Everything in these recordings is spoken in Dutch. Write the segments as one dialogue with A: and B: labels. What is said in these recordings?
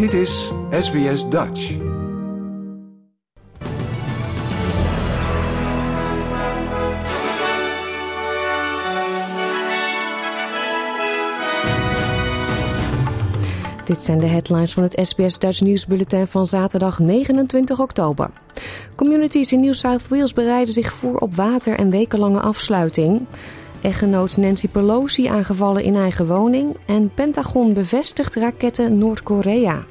A: Dit is SBS Dutch.
B: Dit zijn de headlines van het SBS Dutch nieuwsbulletin van zaterdag 29 oktober. Communities in New South Wales bereiden zich voor op water- en wekenlange afsluiting. Echtgenoot Nancy Pelosi aangevallen in eigen woning. En Pentagon bevestigt raketten Noord-Korea.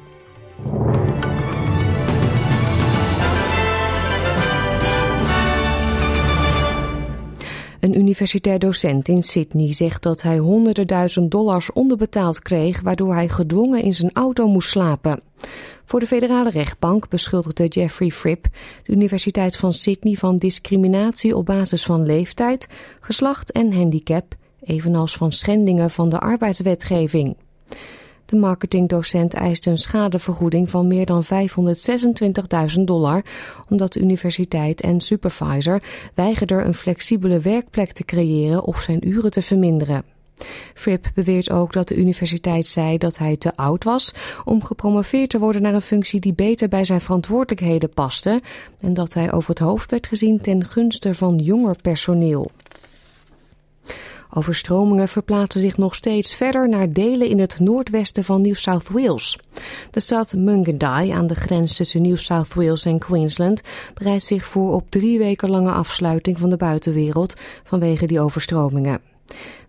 B: Een universitair docent in Sydney zegt dat hij honderden duizend dollars onderbetaald kreeg, waardoor hij gedwongen in zijn auto moest slapen. Voor de federale rechtbank beschuldigde Jeffrey Fripp de Universiteit van Sydney van discriminatie op basis van leeftijd, geslacht en handicap, evenals van schendingen van de arbeidswetgeving. De marketingdocent eist een schadevergoeding van meer dan 526.000 dollar, omdat de universiteit en supervisor weigerden een flexibele werkplek te creëren of zijn uren te verminderen. Fripp beweert ook dat de universiteit zei dat hij te oud was om gepromoveerd te worden naar een functie die beter bij zijn verantwoordelijkheden paste en dat hij over het hoofd werd gezien ten gunste van jonger personeel. Overstromingen verplaatsen zich nog steeds verder naar delen in het noordwesten van New South Wales. De stad Mungandai aan de grens tussen New South Wales en Queensland bereidt zich voor op drie weken lange afsluiting van de buitenwereld vanwege die overstromingen.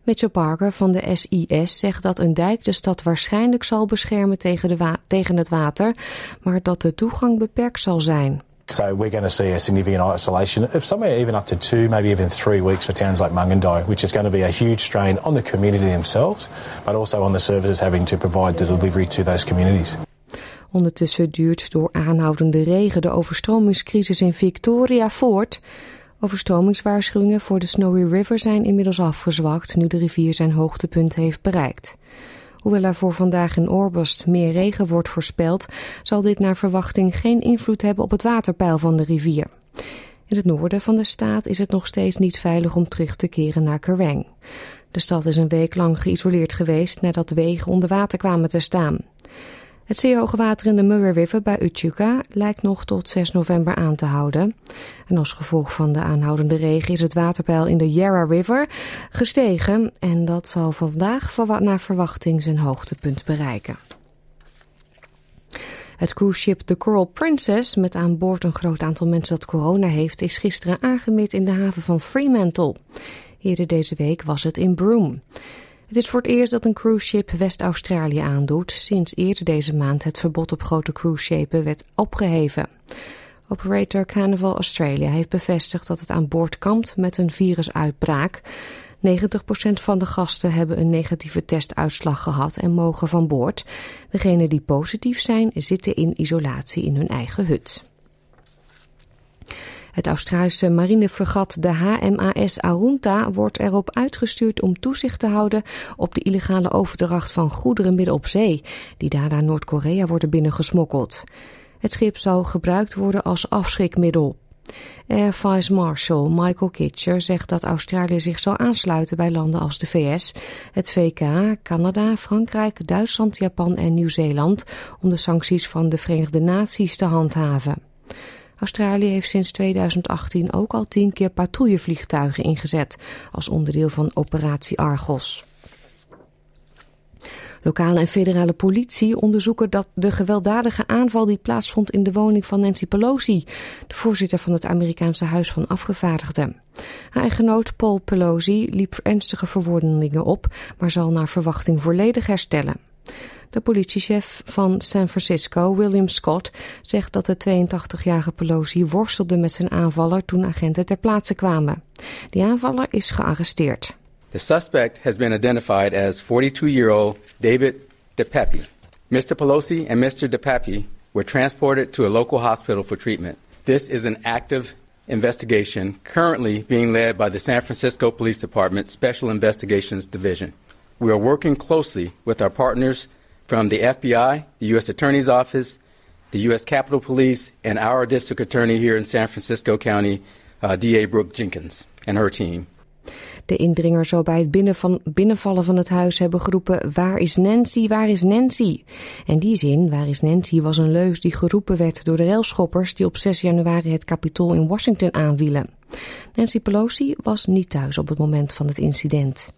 B: Mitchell Parker van de SIS zegt dat een dijk de stad waarschijnlijk zal beschermen tegen, de tegen het water, maar dat de toegang beperkt zal zijn.
C: So we're going to see a significant isolation of somewhere even up to two, maybe even three weeks for towns like Mungandai, which is going to be a huge strain on the community themselves, but also on the services having to provide the delivery to those communities.
B: Ondertussen duurt door aanhoudende regen de overstromingscrisis in Victoria voort. Overstromingswaarschuwingen voor de Snowy River zijn inmiddels afgezwakt nu de rivier zijn hoogtepunt heeft bereikt. Hoewel er voor vandaag in Orbost meer regen wordt voorspeld, zal dit naar verwachting geen invloed hebben op het waterpeil van de rivier. In het noorden van de staat is het nog steeds niet veilig om terug te keren naar Kerrang. De stad is een week lang geïsoleerd geweest nadat wegen onder water kwamen te staan. Het zeer water in de Murray River bij Uchuka lijkt nog tot 6 november aan te houden. En als gevolg van de aanhoudende regen is het waterpeil in de Yarra River gestegen. En dat zal vandaag naar verwachting zijn hoogtepunt bereiken. Het cruiseschip The Coral Princess, met aan boord een groot aantal mensen dat corona heeft, is gisteren aangemeerd in de haven van Fremantle. Eerder deze week was het in Broome. Het is voor het eerst dat een cruiseschip West-Australië aandoet, sinds eerder deze maand het verbod op grote cruiseschepen werd opgeheven. Operator Carnival Australia heeft bevestigd dat het aan boord kampt met een virusuitbraak. 90% van de gasten hebben een negatieve testuitslag gehad en mogen van boord. Degenen die positief zijn zitten in isolatie in hun eigen hut. Het Australische marinefregat de HMAS Arunta wordt erop uitgestuurd om toezicht te houden op de illegale overdracht van goederen midden op zee, die daarna Noord-Korea worden binnengesmokkeld. Het schip zal gebruikt worden als afschrikmiddel. Air Vice Marshal Michael Kitcher zegt dat Australië zich zal aansluiten bij landen als de VS, het VK, Canada, Frankrijk, Duitsland, Japan en Nieuw-Zeeland om de sancties van de Verenigde Naties te handhaven. Australië heeft sinds 2018 ook al tien keer patrouillevliegtuigen ingezet als onderdeel van operatie Argos. Lokale en federale politie onderzoeken dat de gewelddadige aanval die plaatsvond in de woning van Nancy Pelosi, de voorzitter van het Amerikaanse Huis van Afgevaardigden. Haar echtgenoot Paul Pelosi liep ernstige verwondingen op, maar zal naar verwachting volledig herstellen. De politiechef van San Francisco, William Scott, zegt dat de 82-jarige Pelosi worstelde met zijn aanvaller toen agenten ter plaatse kwamen. Die aanvaller is gearresteerd.
D: The suspect has been identified as 42-year-old David DePapi. Mr. Pelosi and Mr. DePapi were transported to a local hospital for treatment. This is an active investigation currently being led by the San Francisco Police Department Special Investigations Division. We are working closely with our partners from the FBI, the U.S. Attorney's Office, the U.S. Capitol Police, and our district attorney here in San Francisco County, uh, D.A. Brooke Jenkins, and her team.
B: De indringer zou bij het binnenvallen van het huis hebben geroepen: Waar is Nancy? Waar is Nancy? En die zin, Waar is Nancy, was een leus die geroepen werd door de railschoppers die op 6 januari het Capitool in Washington aanwielen. Nancy Pelosi was niet thuis op het moment van het incident.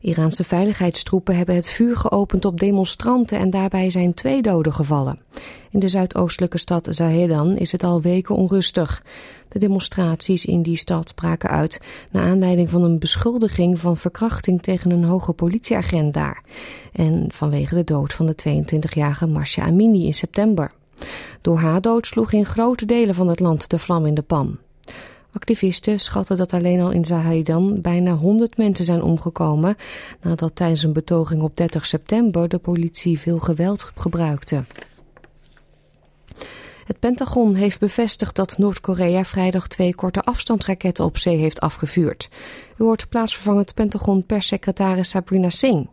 B: Iraanse veiligheidstroepen hebben het vuur geopend op demonstranten en daarbij zijn twee doden gevallen. In de zuidoostelijke stad Zahedan is het al weken onrustig. De demonstraties in die stad braken uit naar aanleiding van een beschuldiging van verkrachting tegen een hoge politieagent daar. En vanwege de dood van de 22-jarige Masha Amini in september. Door haar dood sloeg in grote delen van het land de vlam in de pan. Activisten schatten dat alleen al in Zahaidan bijna 100 mensen zijn omgekomen nadat tijdens een betoging op 30 september de politie veel geweld gebruikte. Het Pentagon heeft bevestigd dat Noord-Korea vrijdag twee korte afstandsraketten op zee heeft afgevuurd. U hoort plaatsvervangend Pentagon-perssecretaris Sabrina Singh.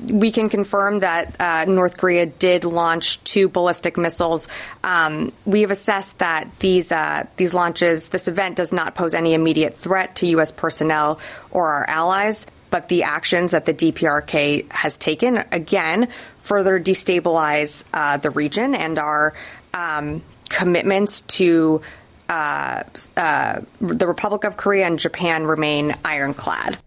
E: We can confirm that uh, North Korea did launch two ballistic missiles. Um, we have assessed that these uh, these launches, this event, does not pose any immediate threat to U.S. personnel or our allies. But the actions that the DPRK has taken, again, further destabilize uh, the region and our um, commitments to uh, uh, the Republic of Korea and Japan remain ironclad.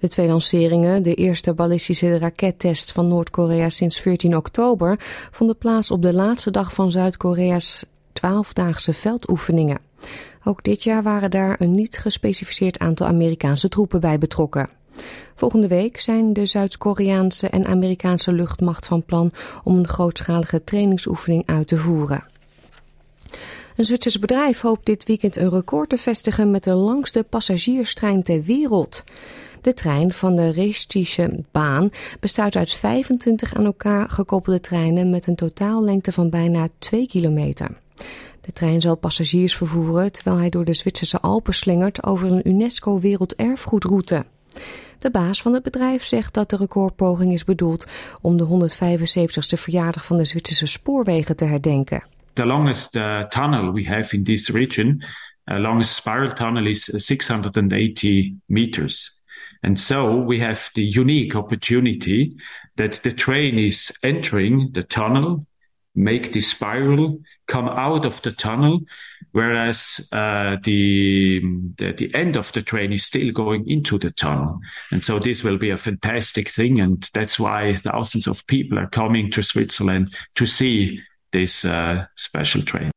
B: De twee lanceringen, de eerste ballistische rakettest van Noord-Korea sinds 14 oktober, vonden plaats op de laatste dag van Zuid-Korea's twaalfdaagse veldoefeningen. Ook dit jaar waren daar een niet gespecificeerd aantal Amerikaanse troepen bij betrokken. Volgende week zijn de Zuid-Koreaanse en Amerikaanse luchtmacht van plan om een grootschalige trainingsoefening uit te voeren. Een Zwitsers bedrijf hoopt dit weekend een record te vestigen met de langste passagierstrein ter wereld. De trein van de Reestische baan bestaat uit 25 aan elkaar gekoppelde treinen met een totaallengte van bijna 2 kilometer. De trein zal passagiers vervoeren terwijl hij door de Zwitserse Alpen slingert over een UNESCO Werelderfgoedroute. De baas van het bedrijf zegt dat de recordpoging is bedoeld om de 175ste verjaardag van de Zwitserse spoorwegen te herdenken.
F: The longest uh, tunnel we have in this region, uh, longest spiral tunnel is 680 meters. And so we have the unique opportunity that the train is entering the tunnel, make the spiral, come out of the tunnel, whereas uh, the, the, the end of the train is still going into the tunnel. And so this will be a fantastic thing, and that's why thousands of people are coming to Switzerland to see this uh, special train.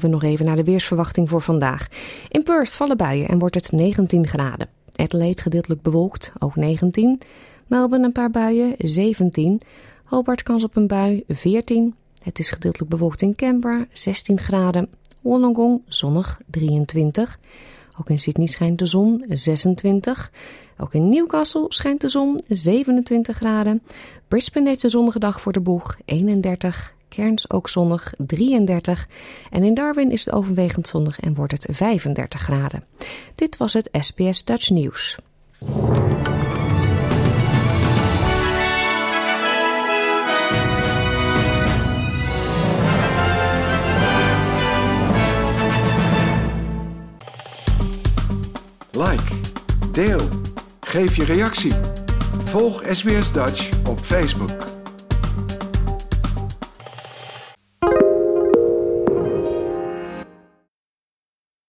B: We nog even naar de weersverwachting voor vandaag. In Perth vallen buien en wordt het 19 graden. Adelaide gedeeltelijk bewolkt, ook 19. Melbourne een paar buien, 17. Hobart kans op een bui, 14. Het is gedeeltelijk bewolkt in Canberra, 16 graden. Wollongong zonnig, 23. Ook in Sydney schijnt de zon, 26. Ook in Newcastle schijnt de zon, 27 graden. Brisbane heeft een zonnige dag voor de boeg, 31. Cairns ook zonnig 33 en in Darwin is het overwegend zonnig en wordt het 35 graden. Dit was het SBS Dutch Nieuws.
A: Like, deel, geef je reactie. Volg SBS Dutch op Facebook.